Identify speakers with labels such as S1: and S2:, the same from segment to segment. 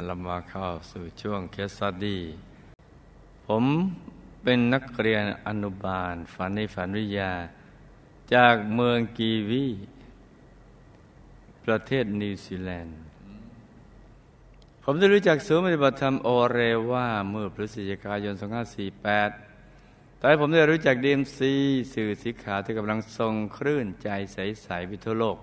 S1: อัลมาเข้าสู่ช่วงเคสสดี้ผมเป็นนักเรียนอนุบาลฝันในฝันวิทยา จากเมืองกีวี ประเทศนิวซีแลนด์ ผมได้รู้จักศูนย์ปฏิบัติธรรมโอเรว่าเมื่อพฤศจิกายน 2548 ตอนผมได้รู้จักดีมซีสื่อสีขาวที่กำลังทรงคลื่นใจใส ๆ วิทั่วโลก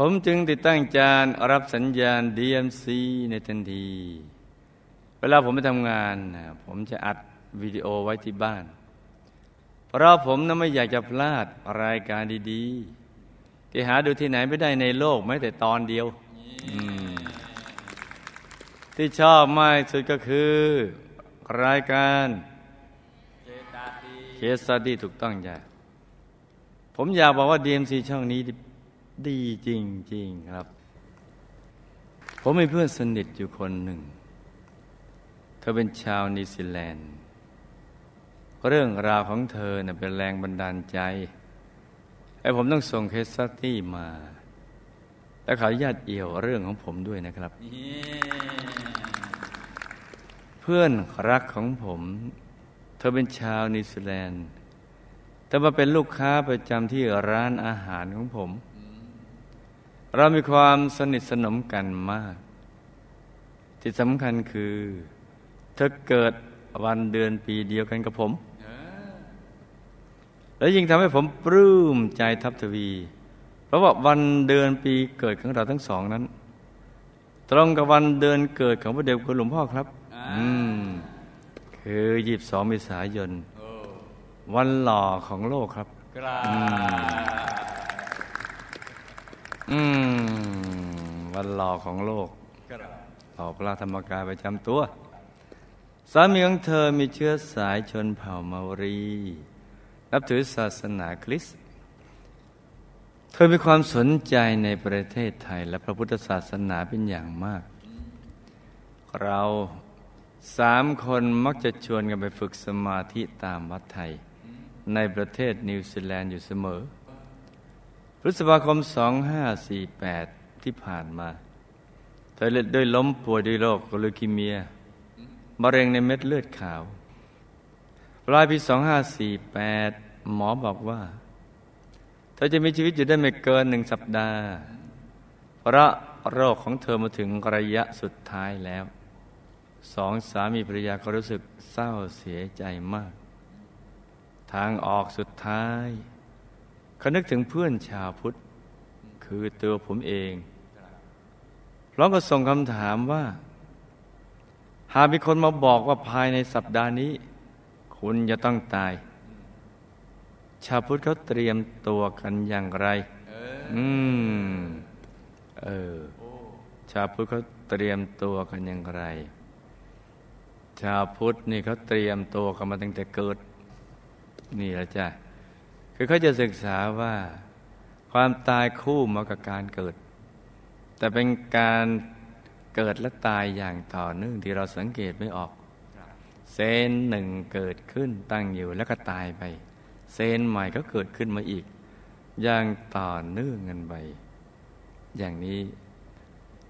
S1: ผมจึงติดตั้งจานรับสัญญาณ DMC ในทันที เวลาผมไปทำงาน ผมจะอัดวิดีโอไว้ที่บ้าน เพราะผมนั้นไม่อยากจะพลาดรายการดีๆ ที่หาดูที่ไหนไม่ได้ในโลกแม้แต่ตอนเดียว ที่ชอบมากสุดก็คือ รายการเคสตดี้ถูกต้องจ้ะผมอยากบอกว่า DMC ช่องนี้ ดีจริง ๆ ครับ ผมมีเพื่อนสนิทอยู่คนหนึ่ง เธอเป็นชาวนิวซีแลนด์ เรื่องราวของเธอเนี่ยเป็นแรงบันดาลใจให้ผมต้องส่ง case study มาและขออนุญาตเอี่ยวเรื่องของผมด้วยนะครับ เพื่อนรักของผม เธอเป็นชาวนิวซีแลนด์ แต่มาเป็นลูกค้าประจำที่ร้านอาหารของผม เรามีความสนิทสนมกันมาก ที่สำคัญคือ เธอเกิดวันเดือนปีเดียวกันกับผม และยิ่งทำให้ผมปลื้มใจทับทวี เพราะว่าวันเดือนปีเกิดของเราทั้งสองนั้น ตรงกับวันเดือนเกิดของพระเดชคุณหลวงพ่อครับ อืมคือยีบสองเมษายน วันหล่อของโลกครับ อืม วันหล่อของโลกหล่อพระธรรมกายประจำตัว สามีของเธอมีเชื้อสายชนเผ่ามารี นับถือศาสนาคริสต์เธอมีความสนใจในประเทศไทยและพระพุทธศาสนาเป็นอย่างมาก เราสามคนมักจะชวนกันไปฝึกสมาธิตามวัดไทย ในประเทศนิวซีแลนด์อยู่เสมอ พฤษภาคม 2548 ที่ผ่านมาเธอเล็ดด้วยล้มป่วยด้วยโรคลูคีเมียมะเร็งในเม็ดเลือดขาว ปลายปี 2548 หมอบอกว่า เธอจะมีชีวิตอยู่ได้ไม่เกินหนึ่งสัปดาห์ เพราะโรคของเธอมาถึงระยะสุดท้ายแล้ว สองสามีภรรยาก็รู้สึกเศร้าเสียใจมาก ทางออกสุดท้าย เขานึกถึงเพื่อนชาวพุทธ คือตัวผมเองพร้อมกับส่งคำถามว่า หากมีคนมาบอกว่าภายในสัปดาห์นี้ คุณจะต้องตาย ชาวพุทธเขาเตรียมตัวกันอย่างไร อืม เออ ชาวพุทธเขาเตรียมตัวกันอย่างไร ชาวพุทธนี่เขาเตรียมตัวกันมาตั้งแต่เกิด นี่แหละจ้ะ คือเขาจะศึกษาว่าความตายคู่มากับการเกิด แต่เป็นการเกิดและตายอย่างต่อเนื่องที่เราสังเกตไม่ออก เซนหนึ่งเกิดขึ้นตั้งอยู่แล้วก็ตายไป เซนใหม่ก็เกิดขึ้นมาอีก อย่างต่อเนื่องกันไปอย่างนี้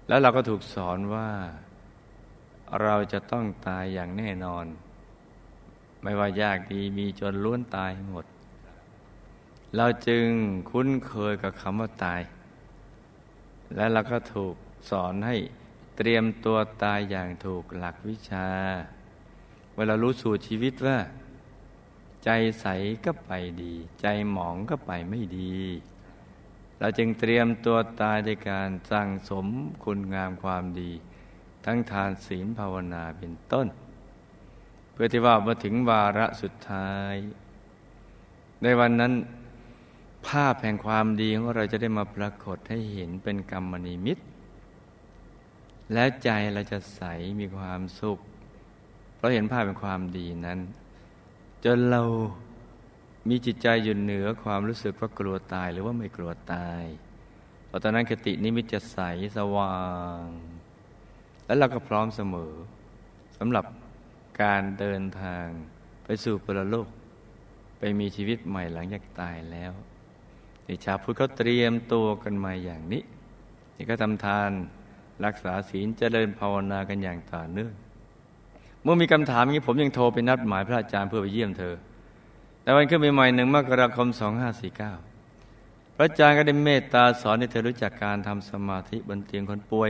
S1: แล้วเราก็ถูกสอนว่า เราจะต้องตายอย่างแน่นอน ไม่ว่ายากดีมีจนล้วนตายหมด เราจึงคุ้นเคยกับคำว่าตาย และเราก็ถูกสอนให้เตรียมตัวตายอย่างถูกหลักวิชา เวลารู้สู่ชีวิตว่า ใจใสก็ไปดี ใจหมองก็ไปไม่ดี เราจึงเตรียมตัวตายในการสั่งสมคุณงามความดี ทั้งทานศีลภาวนาเป็นต้น เพื่อที่ว่ามาถึงวาระสุดท้าย ในวันนั้น ภาพแห่งความดีของเราจะได้มาปรากฏให้เห็นเป็นกรรมนิมิต และใจเราจะใสมีความสุขเพราะเห็นภาพเป็นความดีนั้น จนเรามีจิตใจอยู่เหนือความรู้สึกว่ากลัวตายหรือว่าไม่กลัวตายเพราะตอนนั้นคตินิมิตจะใสสว่าง และเราก็พร้อมเสมอสำหรับการเดินทางไปสู่ปรโลก ไปมีชีวิตใหม่หลังจากตายแล้ว นี่ชาวพุทธเขาเตรียมตัวกันมาอย่างนี้นี่ก็ทำทานรักษาศีลเจริญภาวนากันอย่างต่อเนื่องเมื่อมีคำถามอย่างนี้ผมยังโทรไปนัดหมายพระอาจารย์เพื่อไปเยี่ยมเธอ แต่วันขึ้นใหม่หนึ่งมกราคม 2549 พระอาจารย์ก็ได้เมตตาสอนให้เธอรู้จักการทำสมาธิบนเตียงคนป่วย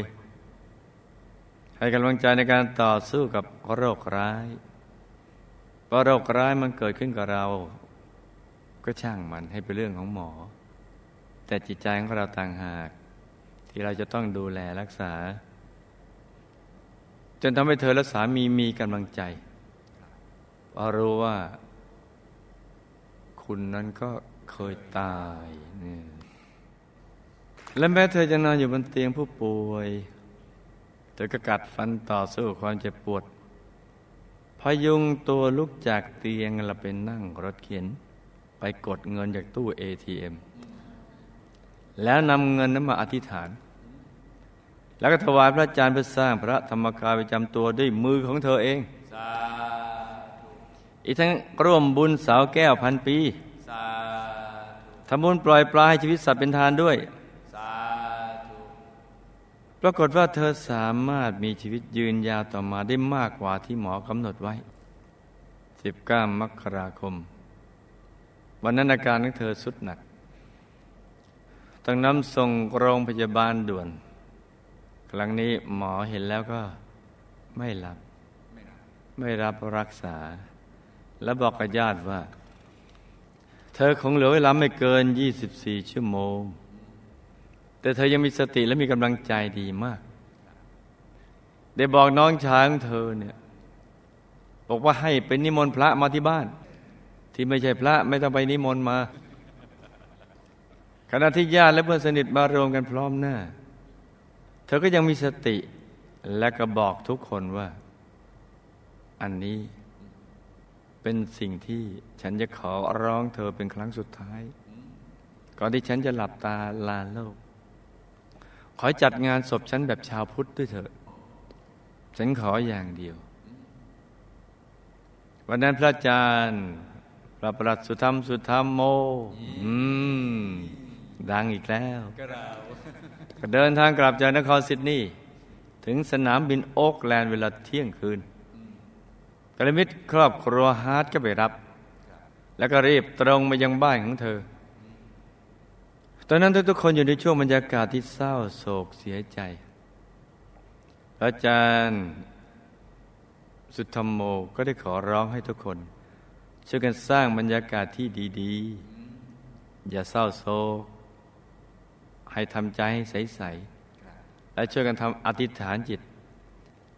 S1: ให้กำลังใจในการต่อสู้กับโรคร้ายเพอโรคร้ายมันเกิดขึ้นกับเรา ก็ช่างมันให้เป็นเรื่องของหมอ แต่จิตใจของเราต่างหาก ที่เราจะต้องดูแลรักษา จนทำให้เธอและสามีมีกำลังใจพอรู้ว่า คุณนั้นก็เคยตายนี่และแม้เธอจะนอนอยู่บนเตียงผู้ป่วยเธอก็กัดฟันต่อสู้ความเจ็บปวด พยุงตัวลุกจากเตียงแล้วไปนั่งรถเข็น ไปกดเงินจากตู้ ATM แล้วนำเงินนั้นมาอธิษฐาน แล้วก็ถวายพระอาจารย์เพื่อสร้างพระธรรมกายประจำตัวด้วยมือของเธอเอง อีกทั้งร่วมบุญสาวแก้วพันปีทำบุญปล่อยปลาให้ชีวิตสัตว์เป็นทานด้วยปรากฏว่าเธอสามารถมีชีวิตยืนยาวต่อมาได้มากกว่าที่หมอกำหนดไว้ 19 มกราคม วันนั้นอาการของเธอสุดหนัก ต้องนำส่งโรงพยาบาลด่วน ครั้งนี้หมอเห็นแล้วก็ไม่รับ ไม่รับรักษา และบอกกับญาติว่า เธอคงเหลือเวลาไม่เกิน 24 ชั่วโมง แต่เธอยังมีสติและมีกำลังใจดีมาก ได้บอกน้องชายของเธอเนี่ยบอกว่าให้เป็นนิมนต์พระมาที่บ้าน ที่ไม่ใช่พระไม่ต้องไปนิมนต์มา ขณะที่ญาติและเพื่อนสนิทมารวมกันพร้อมหน้า เธอก็ยังมีสติและก็บอกทุกคนว่า อันนี้เป็นสิ่งที่ฉันจะขอร้องเธอเป็นครั้งสุดท้าย ก่อนที่ฉันจะหลับตาลาโลก ขอจัดงานศพฉันแบบชาวพุทธด้วยเถอะ ฉันขออย่างเดียว วันนั้นพระอาจารย์พระประหลัดสุธรรมสุธรรมโม อืม ดังอีกแล้วก็เดินทางกลับจากนครซิดนีย์ถึงสนามบินโอ๊กแลนด์เวลาเที่ยงคืนกัลยาณมิตรครอบครัวฮาร์ดก็ไปรับ แล้วก็รีบตรงมายังบ้านของเธอ ตอนนั้นทุกคนอยู่ในช่วงบรรยากาศที่เศร้าโศกเสียใจอาจารย์สุธรรมโมก็ได้ขอร้องให้ทุกคน ช่วยกันสร้างบรรยากาศที่ดี ๆ อย่าเศร้าโศก ให้ทำใจให้ใสๆและช่วยกันทำอธิษฐานจิต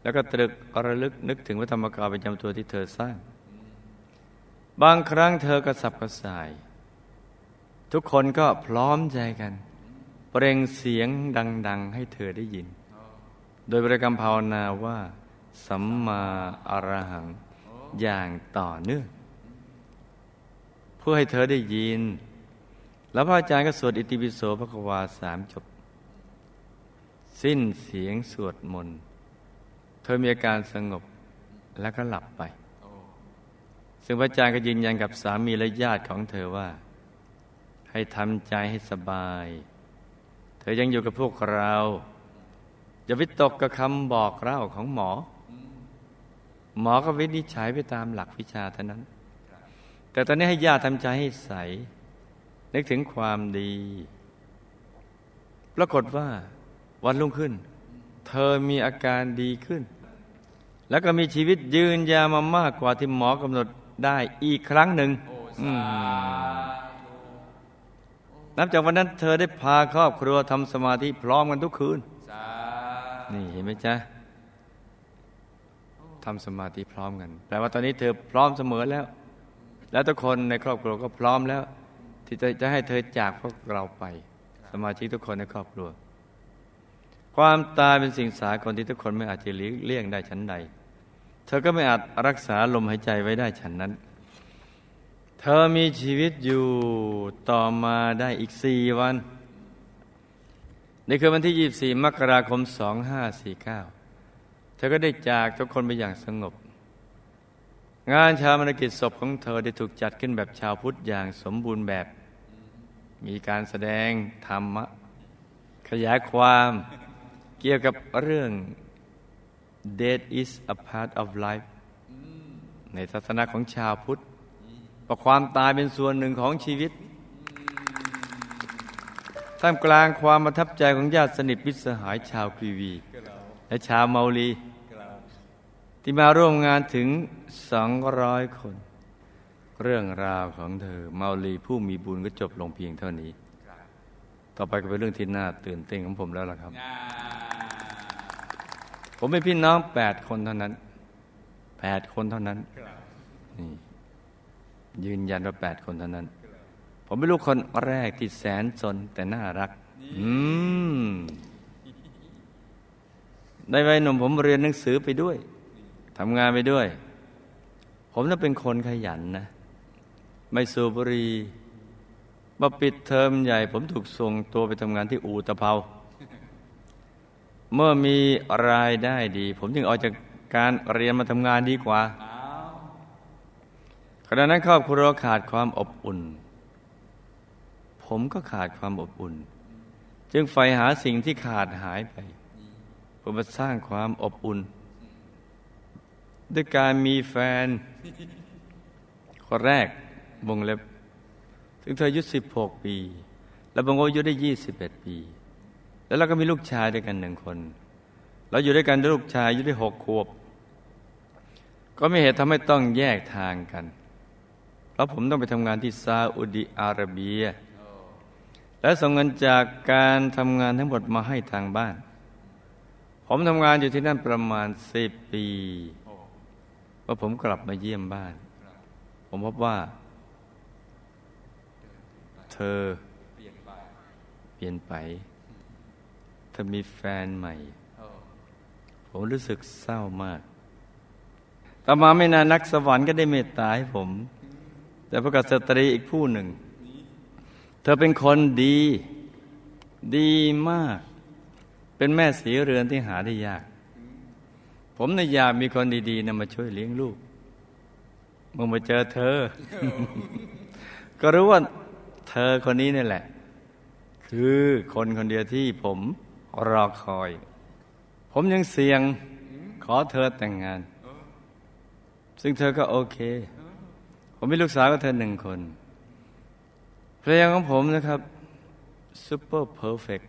S1: แล้วก็ตรึกระลึกนึกถึงพระธรรมกายประจำตัวที่เธอสร้าง บางครั้งเธอก็สับกระส่าย ทุกคนก็พร้อมใจกัน เปล่งเสียงดัง ๆ ให้เธอได้ยิน โดยบริกรรมภาวนาว่า สัมมาอรหังอย่างต่อเนื่องเพื่อให้เธอได้ยิน แล้วพระอาจารย์ก็สวดอิติปิโสพระกวาสามจบ สิ้นเสียงสวดมนต์เธอมีอาการสงบแล้วก็หลับไป ซึ่งพระอาจารย์ก็ยืนยันกับสามีและญาติของเธอว่า ให้ทำใจให้สบาย เธอยังอยู่กับพวกเรา อย่าวิตกกับคำบอกเล่าของหมอ หมอก็วินิจฉัยไปตามหลักวิชาเท่านั้น แต่ตอนนี้ให้ญาติทำใจให้ใส นึกถึงความดี ปรากฏว่าวันรุ่งขึ้น เธอมีอาการดีขึ้น แล้วก็มีชีวิตยืนยาวมามากกว่าที่หมอกำหนดได้อีกครั้งหนึ่งนับจากวันนั้นเธอได้พาครอบครัวทำสมาธิพร้อมกันทุกคืน นี่เห็นไหมจ๊ะทำสมาธิพร้อมกัน แปลว่าตอนนี้เธอพร้อมเสมอแล้ว แล้วทุกคนในครอบครัวก็พร้อมแล้ว ที่จะจะให้เธอจากพวกเราไป สมาชิกทุกคนในครอบครัว ความตายเป็นสิ่งสาคนที่ทุกคนไม่อาจจะเลี่ยงได้ฉันใด เธอก็ไม่อาจรักษาลมหายใจไว้ได้ฉันนั้น เธอมีชีวิตอยู่ต่อมาได้อีกสี่วันในคืนวันที่ 24 มกราคม 2549 เธอก็ได้จากทุกคนไปอย่างสงบ งานชาวมรกิจศพของเธอได้ถูกจัดขึ้นแบบชาวพุทธอย่างสมบูรณ์แบบ มีการแสดงธรรมะ ขยายความเกี่ยวกับเรื่อง death is a part of life ในศาสนาของชาวพุทธว่าความตายเป็นส่วนหนึ่งของชีวิต ท่ามกลางความประทับใจของญาติสนิทมิตรสหายชาวกรีวี และชาวเมาลี ที่มาร่วมงานถึงสองร้อยคน เรื่องราวของเธอ เมาลีผู้มีบุญก็จบลงเพียงเท่านี้ ต่อไปก็เป็นเรื่องที่น่าตื่นเต้นของผมแล้วล่ะครับ ผมเป็นพี่น้องแปดคนเท่านั้นแปดคนเท่านั้นนี่ยืนยันว่าแปดคนเท่านั้น ผมเป็นลูกคนแรกที่แสนสนแต่น่ารัก อืมในวัยหนุ่มผมเรียนหนังสือไปด้วยทำงานไปด้วย ผมน่ะเป็นคนขยันนะ ไม่สูบบุหรี่มาปิดเทอมใหญ่ผมถูกส่งตัวไปทำงานที่อู่ตะเภา เมื่อมีรายได้ดี ผมจึงออกจากการเรียนมาทำงานดีกว่าขณะนั้นครอบครัวขาดความอบอุ่น ผมก็ขาดความอบอุ่น จึงใฝ่หาสิ่งที่ขาดหายไปเพื่อมาสร้างความอบอุ่น ด้วยการมีแฟนคนแรก วงเล็บ ถึงเธออายุสิบหกปี แล้วบางคนอายุได้ยี่สิบเอ็ดปี แล้วเราก็มีลูกชายด้วยกันหนึ่งคน เราอยู่ด้วยกันด้วยลูกชายอายุได้หกขวบ ก็ไม่เหตุทำให้ต้องแยกทางกัน เพราะผมต้องไปทำงานที่ซาอุดิอาระเบีย และส่งเงินจากการทำงานทั้งหมดมาให้ทางบ้าน ผมทำงานอยู่ที่นั่นประมาณสิบปีเมื่อผมกลับมาเยี่ยมบ้าน ผมพบว่า อ เปลี่ยนไป เปลี่ยนไปเธอมีแฟนใหม่ ผมรู้สึกเศร้ามาก ต่อมาไม่นานนักสวรรค์ก็ได้เมตตาให้ผม แต่พระกษัตรีอีกผู้หนึ่ง เธอเป็นคนดี ดีมาก เป็นแม่สีเรือนที่หาได้ยาก ผมในอยากมีคนดีๆนะมาช่วยเลี้ยงลูกเมื่อมาเจอเธอ ก็รู้ว่า เธอคนนี้นี่แหละ คือคนคนเดียวที่ผมรอคอย ผมยังเสี่ยงขอเธอแต่งงาน ซึ่งเธอก็โอเค ผมมีลูกสาวกับเธอหนึ่งคนภรรยาของผมนะครับซูเปอร์เพอร์เฟก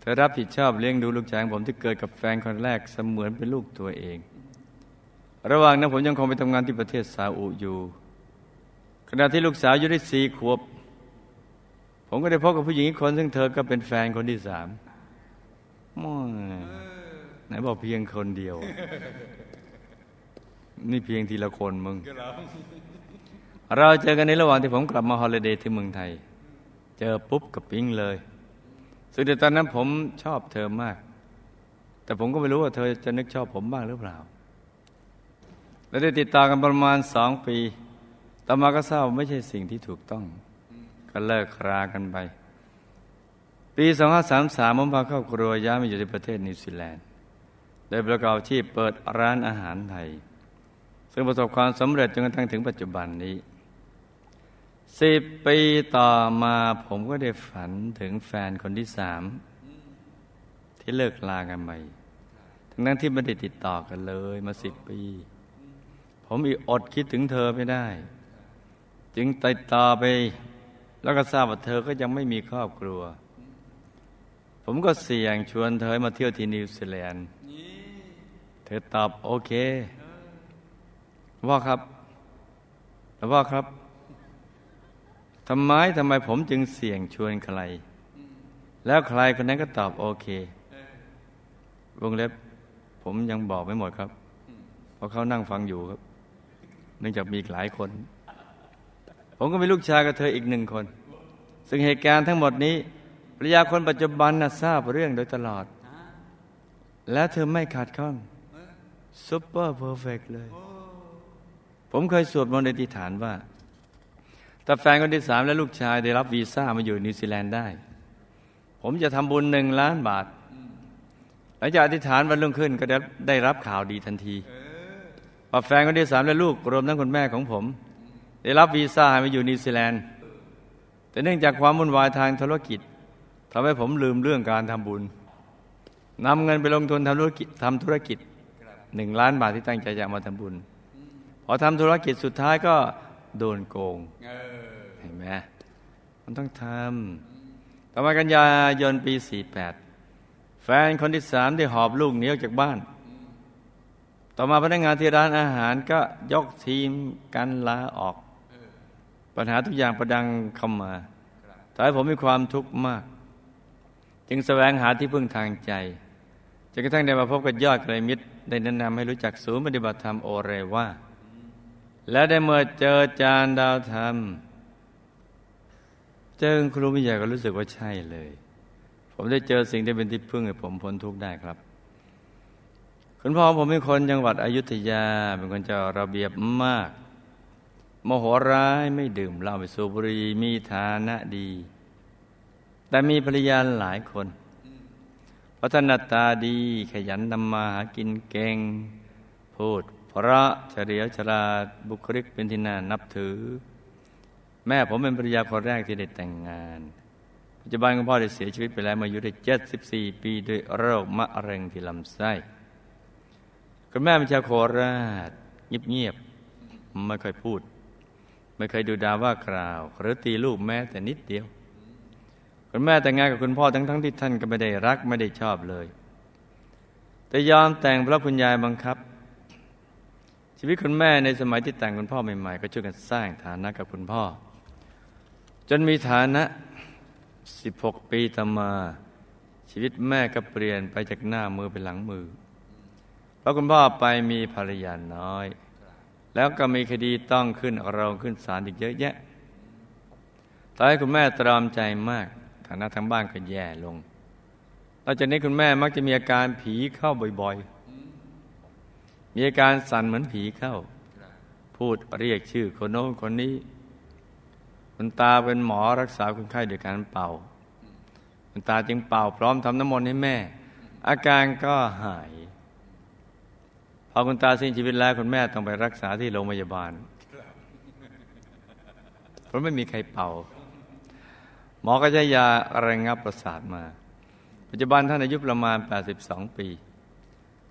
S1: เธอรับผิดชอบเลี้ยงดูลูกชายของผมที่เกิดกับแฟนคนแรกเสมือนเป็นลูกตัวเอง ระหว่างนั้นผมยังคงไปทำงานที่ประเทศซาอุอยู่ ขณะที่ลูกสาวอายุได้สี่ขวบ ผมก็ได้พบกับผู้หญิงอีกคน ซึ่งเธอก็เป็นแฟนคนที่สามมไหนบอกเพียงคนเดียว นี่เพียงทีละคนมึง เราเจอกันในระหว่างที่ผมกลับมาฮอลิเดย์ที่เมืองไทย เจอปุ๊บกับปิ๊งเลย ซึ่งในตอนนั้นผมชอบเธอมาก แต่ผมก็ไม่รู้ว่าเธอจะนึกชอบผมบ้างหรือเปล่า และได้ติดต่อกันประมาณสองปี ต่อมาก็เศร้าไม่ใช่สิ่งที่ถูกต้อง ก็เลิกรากันไป ปี 2533ผมพาครอบครัวย้ายมาอยู่ที่ประเทศนิวซีแลนด์โดยประกอบอาชีพเปิดร้านอาหารไทย ซึ่งประสบความสำเร็จจนกระทั่งถึงปัจจุบันนี้สิบปีต่อมาผมก็ได้ฝันถึงแฟนคนที่สาม ที่เลิกลากันใหม่ทั้งนั้นที่ไม่ได้ติดต่อกันเลยมาสิบปี ผมอีอดคิดถึงเธอไม่ได้ จึงติดต่อไป แล้วก็ทราบว่าเธอก็ยังไม่มีครอบครัว ผมก็เสี่ยงชวนเธอมาเที่ยวที่นิวซีแลนด์เธอตอบโอเคว่าครับแล้วว่าครับทำไมทำไมผมจึงเสี่ยงชวนใคร แล้วใครคนนั้นก็ตอบโอเควงเล็บ ผมยังบอกไม่หมดครับ เพราะเขานั่งฟังอยู่ครับ เนื่องจากมีหลายคน ผมก็มีลูกชายกับเธออีกหนึ่งคน ซึ่งเหตุการณ์ทั้งหมดนี้ภรรยาคนปัจจุบันนะทราบเรื่องโดยตลอด และเธอไม่ขาดข้อง super perfect เลย ผมเคยสวดมนต์อธิษฐานว่า ถ้าแฟนคนที่สามและลูกชายได้รับวีซ่ามาอยู่นิวซีแลนด์ได้ ผมจะทำบุญหนึ่งล้านบาท หลังจากอธิษฐานวันรุ่งขึ้นก็ได้ได้รับข่าวดีทันทีพอแฟนคนที่สามและลูกรวมทั้งคุณแม่ของผม ได้รับวีซ่ามาอยู่นิวซีแลนด์ แต่เนื่องจากความวุ่นวายทางธุรกิจทำให้ผมลืมเรื่องการทำบุญนำเงินไปลงทุนทำธุรกิจทำธุรกิจหนึ่งล้านบาทที่ตั้งใจจะมาทำบุญพอทำธุรกิจสุดท้ายก็โดนโกงเห็นไหมมันต้องทำต่อมากันยายนปี 48 แฟนคนที่สามได้หอบลูกเหนีออกจากบ้าน ต่อมาพนักงานที่ร้านอาหารก็ยกทีมกันลาออก ปัญหาทุกอย่างประดังเข้ามาทำให้ผมมีความทุกข์มาก จึงแสวงหาที่พึ่งทางใจจนกระทั่งได้มาพบกับยอดกระมิตร ได้แนะนำให้รู้จักศูนย์ปฏิบัติธรรมโอเรว่า และได้เมื่อเจอจานดาวธรรม เจอครูมิใหญ่ก็รู้สึกว่าใช่เลย ผมได้เจอสิ่งที่เป็นที่พึ่งให้ผมพ้นทุกข์ได้ครับคุณพ่อผมเป็นคนจังหวัดอยุธยา เป็นคนเจ้าระเบียบมาก โมโหร้ายไม่ดื่มเหล้าไม่สูบบุหรี่มีฐานะดี แต่มีภรรยาหลายคนพัฒนาตาดีขยันทำมาหากินเก่ง พูดเพราะเฉลียวฉลาดบุคลิกเป็นที่น่านับถือ แม่ผมเป็นภรรยาคนแรกที่ได้แต่งงาน ปัจจุบันคุณพ่อได้เสียชีวิตไปแล้วมาอายุได้74ปีด้วยโรคมะเร็งที่ลำไส้คุณแม่เป็นชาวโคราชเงียบๆไม่ค่อยพูด ไม่เคยดูดาว่ากล่าว หรือตีลูกแม้แต่นิดเดียว คุณแม่แต่งงานกับคุณพ่อทั้งๆทที่ท่านก็ไม่ได้รักไม่ได้ชอบเลย แต่ยอมแต่งเพราะคุณยายบังคับ ชีวิตคุณแม่ในสมัยที่แต่งคุณพ่อใหม่ๆ ก็ช่วยกันสร้างฐานะกับคุณพ่อ จนมีฐานะ 16 ปีต่อมา ชีวิตแม่ก็เปลี่ยนไปจากหน้ามือเป็นหลังมือ เพราะคุณพ่อไปมีภรรยาน้อย แล้วก็มีคดีต้องขึ้นเราขึ้นศาลอีกเยอะแยะตอนให้คุณแม่ตรอมใจมากฐานะทั้งบ้านก็แย่ลงหลังจากนี้คุณแม่มักจะมีอาการผีเข้าบ่อยๆ มีอาการสั่นเหมือนผีเข้า พูดเรียกชื่อคนโน้นคนนี้ คุณตาเป็นหมอรักษาคนไข้โดยการเป่า คุณตาจึงเป่าพร้อมทำน้ำมนต์ให้แม่ อาการก็หาย อคุณตาสิ้นชีวิตแล้วคุณแม่ต้องไปรักษาที่โรงพยาบาล เพราะไม่มีใครเป่า หมอก็ใช้ยาระงับประสาทมา ปัจจุบันท่านอายุประมาณ 82 ปี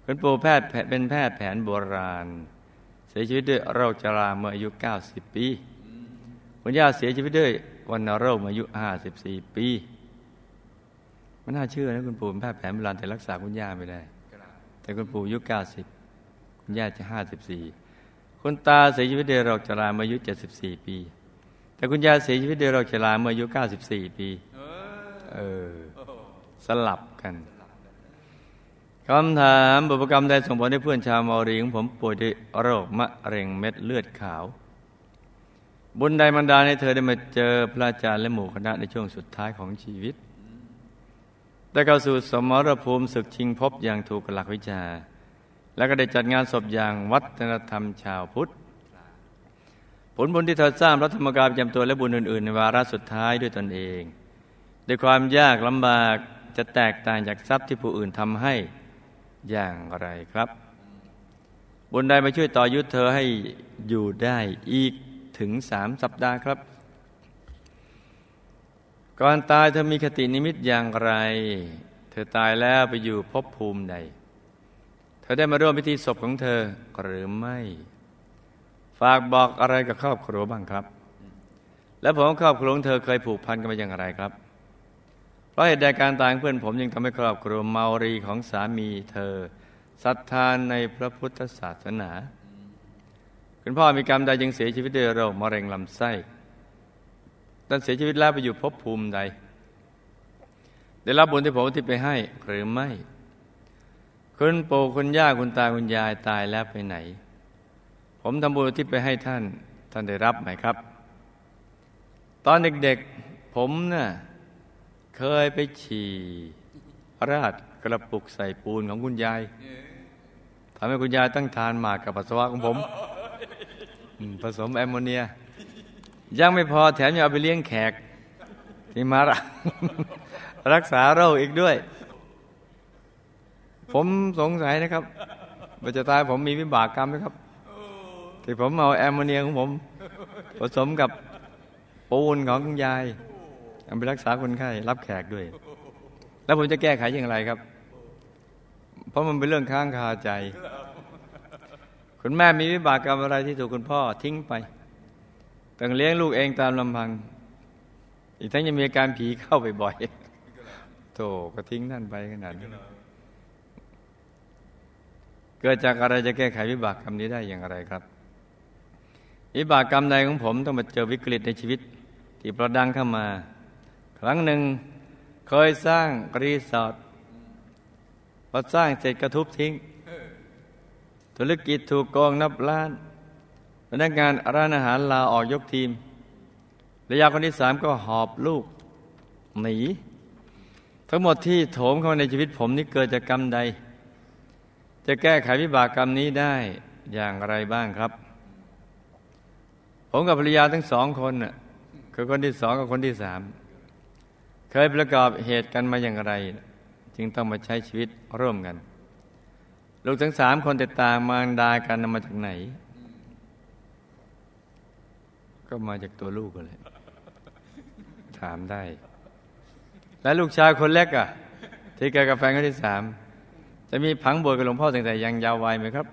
S1: คุณปู่แพทย์เป็นแพทย์แผนโบราณ เสียชีวิตด้วยโรคชราเมื่ออายุ 90 ปีคุณย่าเสียชีวิตด้วยวันโรคมาอายุ 54 ปีไม่น่าเชื่อนะคุณปู่เป็นแพทย์แผนโบราณแต่รักษาคุณย่าไม่ได้ แต่คุณปู่อายุ 90 ย่าจะ54คุณตาเสียชีวิตด้วยโรคชราเมื่ออายุ74ปี แต่คุณยายเสียชีวิตด้วยโรคชราเมื่ออายุ94ปีเออสลับกันคำถามบุพกรรมใดส่งผลให้เพื่อนชาวมารีของผมป่วยด้วยโรคมะเร็งเม็ดเลือดขาว บุญใดมันดาให้เธอได้มาเจอพระอาจารย์และหมู่คณะในช่วงสุดท้ายของชีวิต ได้เข้าสู่สมรภูมิศึกชิงพบอย่างถูกหลักวิชา แล้วก็ได้จัดงานศพอย่างวัฒนธรรมชาวพุทธ ผลบุญที่เธอสร้างรัฐธรรมกายประจำตัวและบุญอื่น ๆ ในวาระสุดท้ายด้วยตนเอง ด้วยความยากลำบากจะแตกต่างจากทรัพย์ที่ผู้อื่นทำให้อย่างไรครับ บุญใดมาช่วยต่อยุทธเธอให้อยู่ได้อีกถึงสามสัปดาห์ครับ ก่อนตายเธอมีคตินิมิตอย่างไร เธอตายแล้วไปอยู่ภพภูมิใด เธอได้มาร่วมพิธีศพของเธอหรือไม่ ฝากบอกอะไรกับครอบครัวบ้างครับ และผมครอบครัวของเธอเคยผูกพันกันมาอย่างไรครับ เพราะเหตุใดการตายเพื่อนผมยังทำให้ครอบครัวเมารีของสามีเธอศรัทธาในพระพุทธศาสนา คุณพ่อมีกรรมใดยังเสียชีวิตด้วยโรคมะเร็งลำไส้ท่านเสียชีวิตแล้วไปอยู่ภพภูมิใด ได้รับบุญที่ผมที่ไปให้หรือไม่ คุณปู่คุณย่าคุณตาคุณยายตายแล้วไปไหน ผมทำบุญที่ไปให้ท่าน ท่านได้รับไหมครับ ตอนเด็กๆ ผมนะ่ะเคยไปฉี่ราดกระปุกใส่ปูนของคุณยายทำให้คุณยายตั้งทานหมากกับปัสสาวะของผม ผสมแอมโมเนีย ยังไม่พอแถมยังเอาไปเลี้ยงแขกที่มารักษาโรคอีกด้วย ผมสงสัยนะครับว่าจะตายผมมีวิบากกรรมไหมครับที่ผมเอาแอมโมเนียของผม ผสมกับปูนของคุณยายเอาไปรักษาคนไข้รับแขกด้วย แล้วผมจะแก้ไขอย่างไรครับ เพราะมันเป็นเรื่องค้างคาใจ คุณแม่มีวิบากกรรมอะไรที่ถูกคุณพ่อทิ้งไปต้องเลี้ยงลูกเองตามลำพัง อีกทั้งยังมีอาการผีเข้าบ่อยๆโธ่ก็ทิ้งนั่นไปขนาดนี้ เกิดจากอะไรจะแก้ไขวิบากกรรมนี้ได้อย่างไรครับ วิบากกรรมใดของผมต้องมาเจอวิกฤตในชีวิต ที่ประดังเข้ามา ครั้งหนึ่งเคยสร้างรีสอร์ทพอสร้างเสร็จกระทุบทิ้ง ธุรกิจถูกโกงนับล้านพนักงานร้านอาหารลาออกยกทีมระยะคนที่สามก็หอบลูกหนีทั้งหมดที่โถมเข้ามาในชีวิตผมนี่เกิดจากกรรมใด จะแก้ไขวิบากกรรมนี้ได้อย่างไรบ้างครับ ผมกับภรรยาทั้งสองคนน่ะคือคนที่สองกับคนที่สามเคยประกอบเหตุกันมาอย่างไร จึงต้องมาใช้ชีวิตร่วมกัน ลูกทั้งสามคนแต่ต่างมารดากันมาจากไหน ก็มาจากตัวลูกกันเลยถามได้ แล้วลูกชายคนเล็กอะ ที่เกิดกับแฟนคนที่สาม จะมีผังบวชกับหลวงพ่อตั้งแต่ยังยาววัยไหมครับ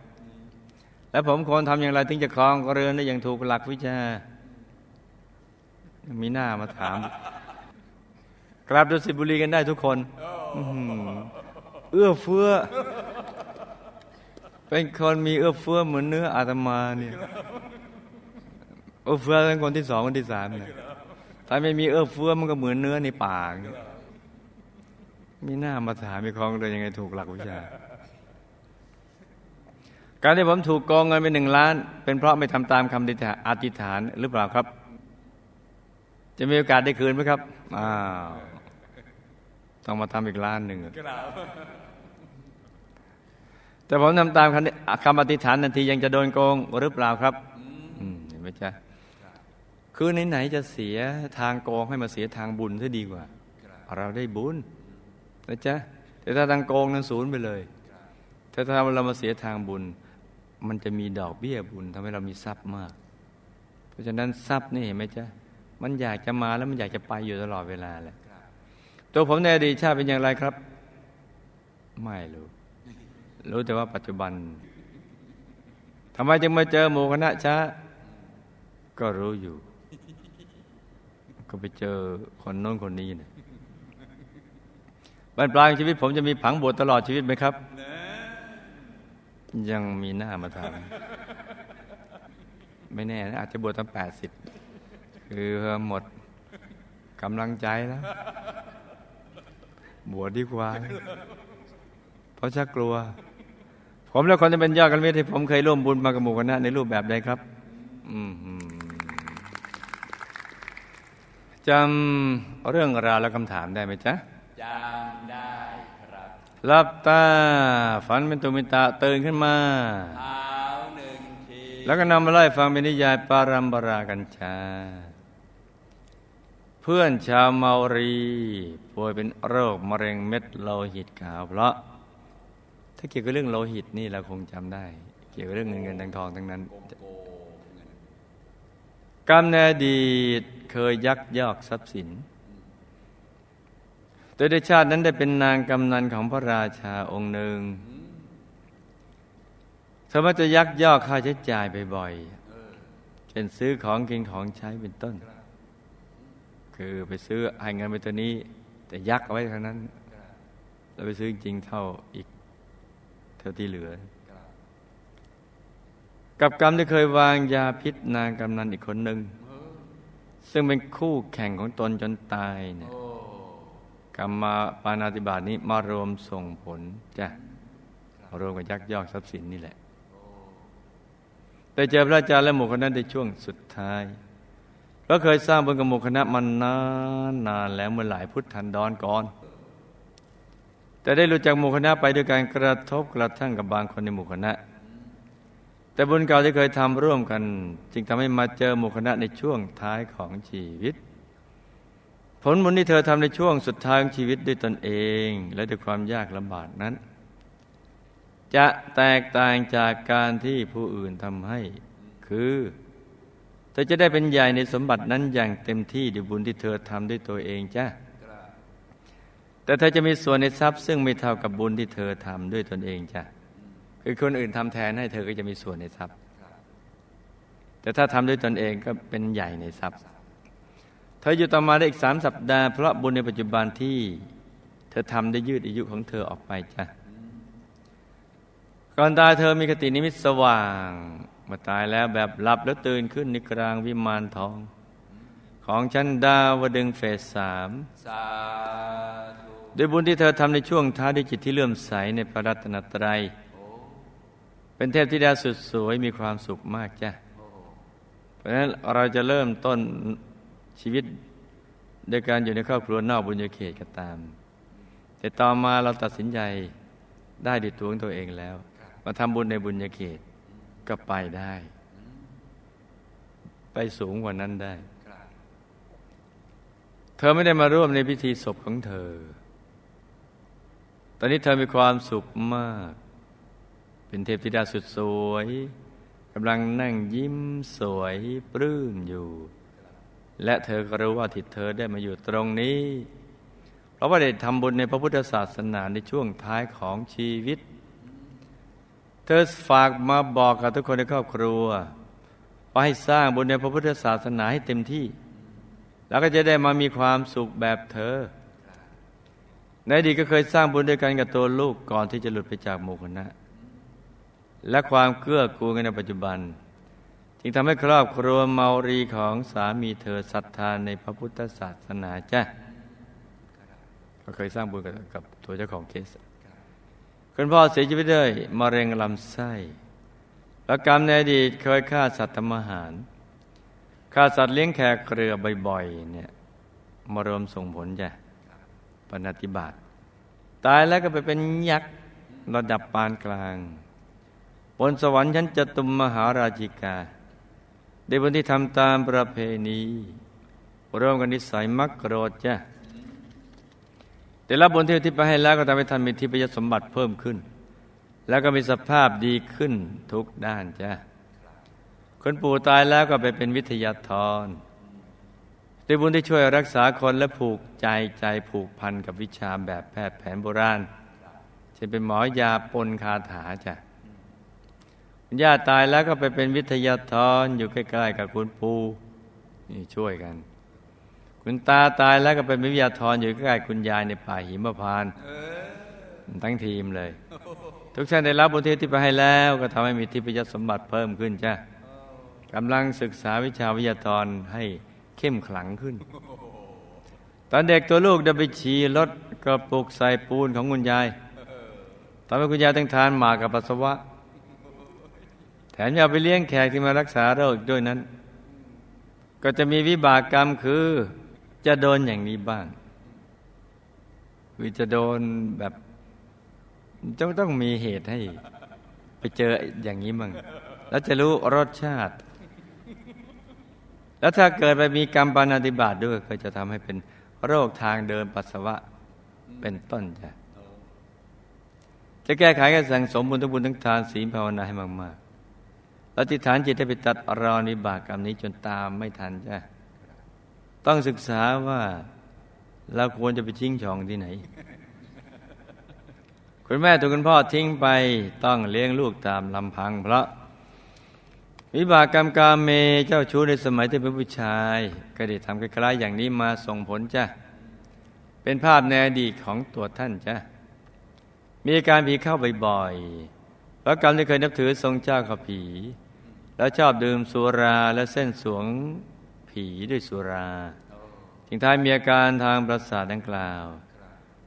S1: แล้วผมควรทำอย่างไรถึงจะครองเรือนได้อย่างถูกหลักวิชา มีหน้ามาถาม กราบดุสิตบุรีกันได้ทุกคนเอื้อเฟื้อ เป็นคนมีเอื้อเฟื้อเหมือนเนื้ออาตมาเนี่ยเอื้อเฟื้อเป็นคนที่สองคนที่สามเนี่ยถ้าไม่มีเอื้อเฟื้อมันก็เหมือนเนื้อในปาก มีหน้ามาถามมีคลองเลยยังไงถูกหลักวิชา การที่ผมถูกกองเงินไปหนึ่งล้าน เป็นเพราะไม่ทำตามคำอธิษฐานหรือเปล่าครับ จะมีโอกาสได้คืนไหมครับ อ้าวต้องมาทำอีกล้านหนึ่งแต่ผมทำตามคำอธิษฐานทันทียังจะโดนโกงหรือเปล่าครับเห็นไหมจ๊ะคือไหนๆจะเสียทางโกงให้มาเสียทางบุญซะดีกว่า เราได้บุญ นะจ๊ะแต่ถ้าทางโกงนั้นศูนย์ไปเลย ถ้าถ้าเรามาเสียทางบุญ มันจะมีดอกเบี้ยบุญทำให้เรามีทรัพย์มาก เพราะฉะนั้นทรัพย์นี่เห็นไหมจ๊ะมันอยากจะมาแล้วมันอยากจะไปอยู่ตลอดเวลาแหละตัวผมในอดีตชาติเป็นอย่างไรครับ ไม่รู้ รู้แต่ว่าปัจจุบันทำไมจึงมาเจอหมู่คณะช้า ก็รู้อยู่ ก็ไปเจอคนโน้นคนนี้เนี่ย บรรปลายชีวิตผมจะมีผังบวชตลอดชีวิตไหมครับ ยังมีหน้ามาทำไม่แน่นะอาจจะบวชตั้งแปดสิบคือหมดกำลังใจแล้ว บวชดีกว่า เพราะชักกลัว ผมและคนที่เป็นยอดกันเวทที่ผมเคยร่วมบุญมากับหมู่คณะในรูปแบบใดครับอืมจำเรื่องราวและคำถามได้ไหมจ๊ะ
S2: จำได้ครับ
S1: ห ลับตา ฝันเป็นตุมิตาตื่นขึ้นมา
S2: เท้าหนึ่งที
S1: แล้วก็นำมาไล่ฟังเป็นนิยายปารัมปรากัญชา เพื่อนชาวเมารี ป่วยเป็นโรคมะเร็งเม็ดโลหิตขาวเพราะ ถ้าเกี่ยวกับเรื่องโลหิตนี่เราคงจำได้ เกี่ยวกับเรื่องเงินเงินทองทองทั้งนั้นกรรมในอดีตเคยยักยอกทรัพย์สิน โดยในชาตินั้นได้เป็นนางกำนันของพระราชาองค์หนึ่งเธอมักจะยักยอกค่าใช้จ่ายบ่อยๆเช่นซื้อของกินของใช้เป็นต้น คือไปซื้อให้เงินไปตัวนี้ แต่ยักเอาไว้เท่านั้นแล้วไปซื้อจริงเท่าอีกเท่าที่เหลือ กับกรรมที่เคยวางยาพิษนางกำนันอีกคนหนึ่ง ซึ่งเป็นคู่แข่งของตนจนตายเนี่ย กรรมปานาติบาตนี้มารวมส่งผลจ้ะรวมกับยักยอกทรัพย์สินนี่แหละแต่เจอพระอาจารย์และหมู่คณะในช่วงสุดท้ายเราเคยสร้างบุญกับหมู่คณะมานานนานแล้วเมื่อหลายพุทธันดรก่อน แต่ได้รู้จักหมู่คณะไปด้วยการกระทบกระทั่งกับบางคนในหมู่คณะ แต่บุญเก่าที่เคยทำร่วมกัน จึงทำให้มาเจอหมู่คณะในช่วงท้ายของชีวิต ผลบุญที่เธอทำในช่วงสุดท้ายของชีวิตด้วยตนเอง และด้วยความยากลำบากนั้น จะแตกต่างจากการที่ผู้อื่นทำให้ คือเธอจะได้เป็นใหญ่ในสมบัตินั้นอย่างเต็มที่ด้วยบุญที่เธอทำด้วยตัวเองจ้ะแต่เธอจะมีส่วนในทรัพย์ ซึ่งไม่เท่ากับบุญที่เธอทำด้วยตนเองจ้ะคือคนอื่นทำแทนให้เธอก็จะมีส่วนในทรัพย์ แต่ถ้าทำด้วยตนเองก็เป็นใหญ่ในทรัพย์ เธออยู่ต่อมาได้อีกสามสัปดาห์เพราะบุญในปัจจุบันที่ เธอทำได้ยืดอายุของเธอออกไปจ้ะก่อนตายเธอมีคตินิมิตสว่างมาตายแล้วแบบหลับแล้วตื่นขึ้นในกลางวิมานทอง ของชั้นดาวดึงเฟสสามด้วยบุญที่เธอทำในช่วงท้าด้วยจิตที่เลื่อมใสในพระรัตนตรัย เป็นเทพธิดาสุดสวยมีความสุขมากจ้ะ เพราะฉะนั้นเราจะเริ่มต้น ชีวิตโดยการอยู่ในครอบครัวนอกบุญญาเขตก็ตาม แต่ต่อมาเราตัดสินใจได้ด้วยตัวของตัวเองแล้ว มาทำบุญในบุญญาเขตก็ไปได้ ไปสูงกว่านั้นได้ เธอไม่ได้มาร่วมในพิธีศพของเธอ ตอนนี้เธอมีความสุขมาก เป็นเทพธิดาสุดสวยกำลังนั่งยิ้มสวยปลื้มอยู่ และเธอก็รู้ว่าที่เธอได้มาอยู่ตรงนี้ เพราะว่าได้ทำบุญในพระพุทธศาสนาในช่วงท้ายของชีวิต เธอฝากมาบอกกับทุกคนในครอบครัวว่าให้สร้างบุญในพระพุทธศาสนาให้เต็มที่ แล้วก็จะได้มามีความสุขแบบเธอ ในอดีตก็เคยสร้างบุญด้วยกันกับตัวลูกก่อนที่จะหลุดไปจากหมู่คณะและความเกื้อกูลกันในปัจจุบัน จึงทำให้ครอบครัวเมารีของสามีเธอศรัทธาในพระพุทธศาสนาจ้ะก็เคยสร้างบุญกับกับตัวเจ้าของเคสคุณพ่อเสียชีวิตด้วยมะเร็งลำไส้และกรรมในอดีตเคยฆ่าสัตว์ทำอาหารฆ่าสัตว์เลี้ยงแขกเรือบ่อยๆเนี่ยมารวมส่งผลจ้ะปฏิบัติ ตายแล้วก็ไปเป็นยักษ์ระดับปานกลาง บนสวรรค์ชั้นจตุมมหาราชิกา ได้บนที่ทำตามประเพณีร่วมกันนิสัยมักโกรธจ้ะแต่รับบนที่ที่ไปให้แล้วก็ทำให้ท่านมีทิพยสมบัติเพิ่มขึ้น แล้วก็มีสภาพดีขึ้นทุกด้านจ้ะคนปู่ตายแล้วก็ไปเป็นวิทยาธรได้บุญที่ช่วยรักษาคนและผูกใจใจผูกพันกับวิชาแบบแพทย์แผนโบราณเช่นเป็นหมอยาปนคาถาจ้ะ คุณย่าตายแล้วก็ไปเป็นวิทยาธรอยู่ใกล้ๆกับคุณปูนี่ช่วยกัน คุณตาตายแล้วก็เป็นวิทยาธรอยู่ใกล้ๆคุณยายในป่าหิมพานต์ทั้งทีมเลย ทุกท่านได้รับบุญที่ไปให้แล้วก็ทำให้มีทิพยสมบัติเพิ่มขึ้นจ้ะกำลังศึกษาวิชาวิทยาธรให้เข้มขลังขึ้น ตอนเด็กตัวลูกได้ไปฉี่รถกระปุกใส่ปูนของคุณยายทำให้คุณยายต้องทานหมากกับปัสสาวะ แถมยังเอาไปเลี้ยงแขกที่มารักษาโรคด้วยนั้น ก็จะมีวิบากกรรมคือจะโดนอย่างนี้บ้างคือจะโดนแบบต้องต้องมีเหตุให้ ไปเจออย่างนี้มั่งแล้วจะรู้รสชาติ แล้วถ้าเกิดไปมีกรรมปานาติบาตด้วย ก็จะทำให้เป็นโรคทางเดินปัสสาวะเป็นต้นจ้ะจะแก้ไขก็สั่งสมบุญทั้งบุญทั้งทานศีลภาวนาให้มาก ๆแล้วติฐานจิตให้ไปตัดรอนิบากกรรมนี้จนตามไม่ทันจ้ะต้องศึกษาว่าเราควรจะไปทิ้งช่องที่ไหน คุณแม่ถูกคุณพ่อทิ้งไปต้องเลี้ยงลูกตามลำพังเพราะ วิบากกรรมกาเมเจ้าชู้ในสมัยที่เป็นผู้ชาย ก็ได้ทำคล้ายๆอย่างนี้มาส่งผลจ้ะ เป็นภาพในอดีตของตัวท่านจ้ะ มีอาการผีเข้าบ่อยๆเพราะกรรมที่เคยนับถือทรงเจ้าข้าผี แล้วชอบดื่มสุราและเส้นสวงผีด้วยสุราจึงทายมีอาการทางประสาทดังกล่าว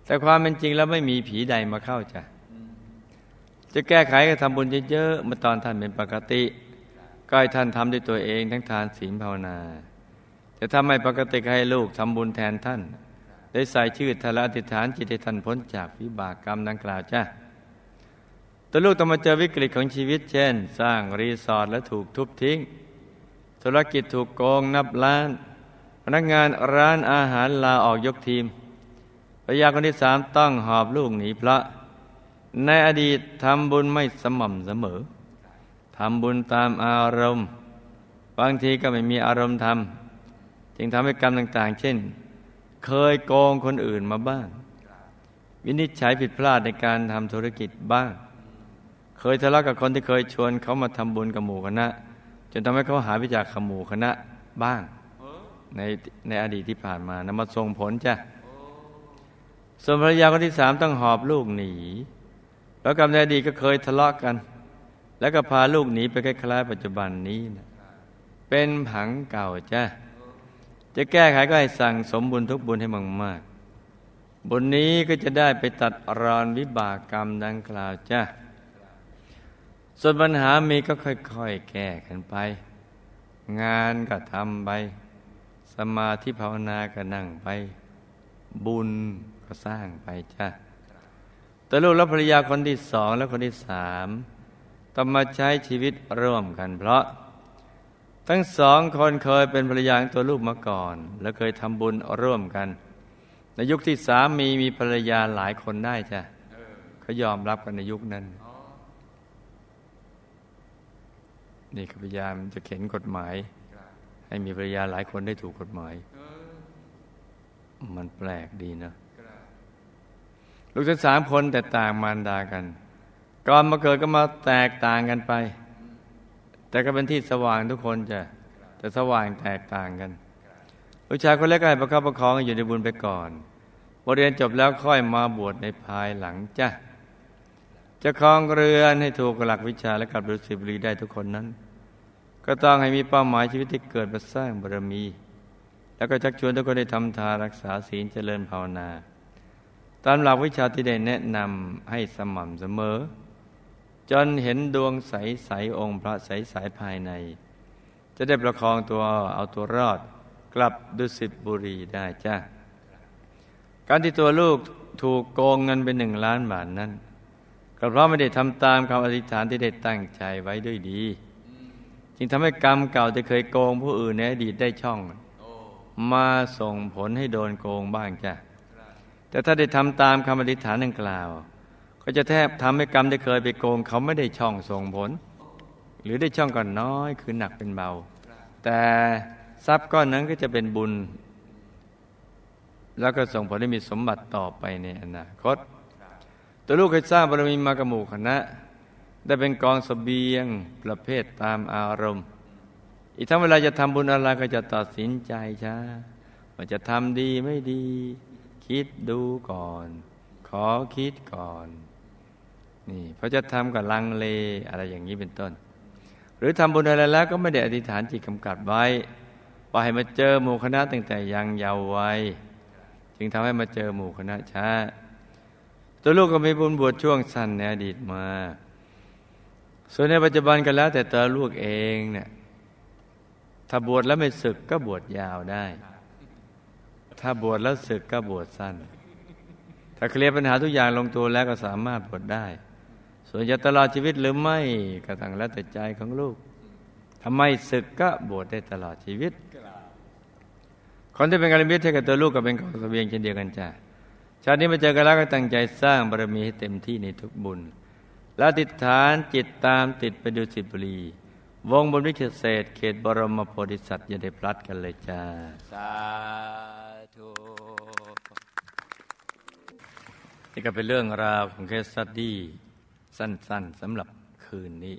S1: แต่ความเป็นจริงแล้วไม่มีผีใดมาเข้าจ้ะจะแก้ไขก็ทำบุญเยอะๆเมื่อตอนท่านเป็นปกติ ก็ให้ท่านทำด้วยตัวเองทั้งทานศีลภาวนาแต่ถ้าไม่ปกติก็ให้ลูกทำบุญแทนท่าน ได้ใส่ชื่อทละอธิษฐานจิตให้ท่านพ้นจากวิบากกรรมดังกล่าวจ้ะ ตัวลูกต้องมาเจอวิกฤตของชีวิต เช่น สร้างรีสอร์ทและถูกทุบทิ้ง ธุรกิจถูกโกงนับล้าน พนักงานร้านอาหารลาออกยกทีมภรรยาคนที่สามต้องหอบลูกหนีพระ ในอดีตทำบุญไม่สม่ำเสมอทำบุญตามอารมณ์ บางทีก็ไม่มีอารมณ์ทำจึงทำให้กรรมต่าง ๆ เช่น เคยโกงคนอื่นมาบ้าง วินิจฉัยผิดพลาดในการทำธุรกิจบ้าง ยทะเลาะกับคนที่เคยชวนเขามาทำบุญกับหมู่คณะจนทำให้เขาหายไปจากขมู่คณะบ้างในในอดีตที่ผ่านมานำมาส่งผลจ้ะส่วนภรรยาคนที่สามต้องหอบลูกหนี แล้วกับในอดีตก็เคยทะเลาะกัน แล้วก็พาลูกหนีไปคล้ายๆปัจจุบันนี้นะเป็นผังเก่าจ้ะจะแก้ไขก็ให้สั่งสมบุญทุกบุญให้มากๆบุญนี้ก็จะได้ไปตัดรอนวิบากกรรมดังกล่าวจ้ะ ส่วนปัญหามีก็ค่อยๆ แก้กันไป งานก็ทำไป สมาธิภาวนาก็นั่งไป บุญก็สร้างไปจ้ะแต่ลูกและภรรยาคนที่สองและคนที่สามต้องมาใช้ชีวิตร่วมกัน เพราะ ทั้งสองคนเคยเป็นภรรยาตัวลูกมาก่อน และเคยทำบุญร่วมกัน ในยุคที่สามีมีภรรยาหลายคนได้จ้ะเขายอมรับกันในยุคนั้น นี่พยายามจะเข็นกฎหมาย ให้มีภรรยาหลายคนได้ถูกกฎหมาย มันแปลกดีนะลูกทั้งสามคนแต่ต่างมารดากันก่อนมาเกิดก็มาแตกต่างกันไป แต่ก็เป็นที่สว่างทุกคนจะแต่สว่างแตกต่างกันลูกชายคนเล็กก็ให้ประคับประคองอยู่ในบุญไปก่อนพอเรียนจบแล้วค่อยมาบวชในภายหลังจ้ะจะคลองเรือนให้ถูกหลักวิชาและกับดุสิบรีได้ทุกคนนั้น ก็ต้องให้มีเป้าหมายชีวิตที่เกิดมาสร้างบารมี แล้วก็ชักชวนทุกคนได้ทำทานรักษาศีลเจริญภาวนา ตามหลักวิชาที่ได้แนะนำให้สม่ำเสมอ จนเห็นดวงใสใสองค์พระใสใสภายใน จะได้ประคองตัวเอาตัวรอด กลับดุสิตบุรีได้จ้าการที่ตัวลูกถูกโกงเงินเป็นหนึ่งล้านบาทนั้นก็เพราะไม่ได้ทำตามคำอธิษฐานที่ได้ตั้งใจไว้ด้วยดี จึงทำให้กรรมเก่าที่เคยโกงผู้อื่นในอดีตได้ช่อง มาส่งผลให้โดนโกงบ้างจ้ะแต่ถ้าได้ทำตามคำอธิษฐานดังกล่าว ก็จะแทบทำให้กรรมที่เคยไปโกง เขาไม่ได้ช่องส่งผล หรือได้ช่องก่อนน้อยคือหนักเป็นเบา แต่ทรัพย์ก้อนนั้นก็จะเป็นบุญ แล้วก็ส่งผลให้มีสมบัติต่อไปในอนาคต ตัวลูกเคยสร้างบารมีมากระหมู่คณะ ได้เป็นกองสเสบียงประเภทตามอารมณ์ อีกทั้งเวลาจะทำบุญอะไรก็จะตัดสินใจช้าว่าจะทำดีไม่ดี คิดดูก่อน ขอคิดก่อนนี่เพราะจะทำกับลังเลอะไรอย่างนี้เป็นต้น หรือทำบุญอะไรแล้วก็ไม่ได้อธิษฐานจิตกำกับไว้ปล่อยมาเจอหมู่คณะตั้งแต่ยังเยาว์วัยจึงทำให้มาเจอหมู่คณะช้า ตัวลูกก็มีบุญบวชช่วงสั้นในอดีตมา ส่วนในปัจจุบันกันแล้วแต่ตัวลูกเองเนี่ยถ้าบวชแล้วไม่ศึกก็บวชยาวได้ ถ้าบวชแล้วศึกก็บวชสั้น ถ้าเคลียร์ปัญหาทุกอย่างลงตัวแล้วก็สามารถบวชได้ ส่วนจะตลอดชีวิตหรือไม่ก็ตั้งแล้วแต่ใจของลูกทำไมศึกก็บวชได้ตลอดชีวิต คนที่เป็นกัลยาณมิตรให้กับตัวลูกก็เป็นกองเสบียงเช่นเดียวกันจ้ะชาตินี้มาเจอกันแล้วก็ตั้งใจสร้างบารมีให้เต็มที่ในทุกบุญ แล้วติดฐานจิตตามติดไปดูสิบุรี วงบนวิเศษเขตบรมโพธิสัตว์อย่าได้พลัดกันเลยจ้า
S2: สาธุ
S1: นี่ก็เป็นเรื่องราวของเคสสตดี้สั้นๆสำหรับคืนนี้